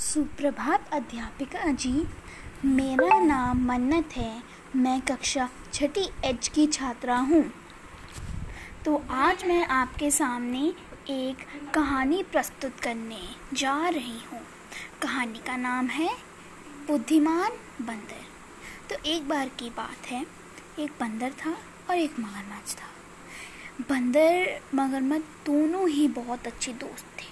सुप्रभात अध्यापिका जी मेरा नाम मन्नत है। मैं कक्षा छठी एच की छात्रा हूँ। तो आज मैं आपके सामने एक कहानी प्रस्तुत करने जा रही हूँ। कहानी का नाम है बुद्धिमान बंदर। तो एक बार की बात है। एक बंदर था और एक मगरमच्छ था। बंदर, मगरमच्छ दोनों ही बहुत अच्छे दोस्त थे।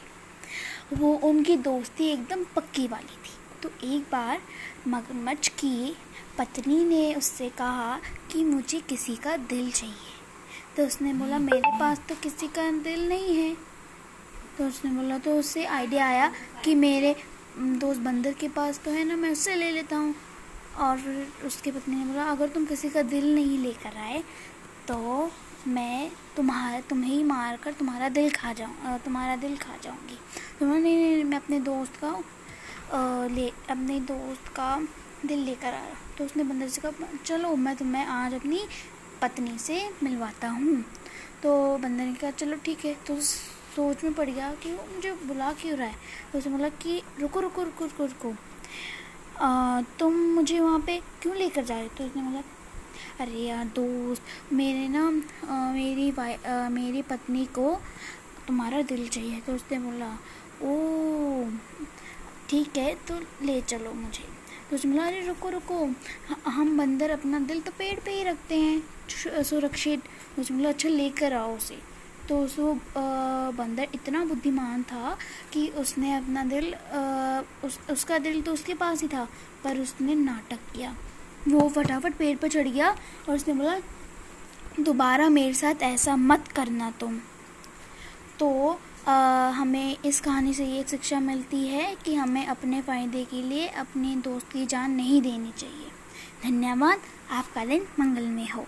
वो उनकी दोस्ती एकदम पक्की वाली थी। तो एक बार मगरमच्छ की पत्नी ने उससे कहा कि मुझे किसी का दिल चाहिए। तो उसने बोला, मेरे पास तो किसी का दिल नहीं है। तो उसने बोला तो उससे आइडिया आया कि मेरे दोस्त बंदर के पास तो है ना, मैं उससे ले लेता हूँ। और फिर उसकी पत्नी ने बोला, अगर तुम किसी का दिल नहीं लेकर आए तो मैं तुम्हारा, तुम्हें ही मार कर तुम्हारा दिल खा जाऊँ तुम्हारा दिल खा जाऊँगी। तो नहीं नहीं, मैं अपने दोस्त का ले, अपने दोस्त का दिल लेकर आया तो उसने बंदर से कहा, चलो, मैं तुम्हें आज अपनी पत्नी से मिलवाता हूँ। तो बंदर ने कहा, चलो, ठीक है। तो सोच में पड़ गया कि वो मुझे बुला क्यों रहा है? तो उसने बोला कि, रुको रुको रुको रुको रुको। तुम मुझे वहाँ पे क्यों लेकर जा रहे हो? तो उसने बोला अरे यार दोस्त मेरे ना मेरी आ, मेरी पत्नी को तुम्हारा दिल चाहिए तो उसने बोला ओ ठीक है तो ले चलो मुझे। तो उसने बोला अरे रुको रुको हम बंदर अपना दिल तो पेड़ पे ही रखते हैं सुरक्षित। उसने बोला अच्छा लेकर आओ उसे। तो उस बंदर इतना बुद्धिमान था कि उसने अपना दिल उस उसका दिल तो उसके पास ही था पर उसने नाटक किया। वो फटाफट पेड़ पर चढ़ गया और उसने बोला दोबारा मेरे साथ ऐसा मत करना तुम। तो आ, हमें इस कहानी से ये शिक्षा मिलती है कि हमें अपने फ़ायदे के लिए अपने दोस्त की जान नहीं देनी चाहिए। धन्यवाद आपका दिन मंगलमय हो।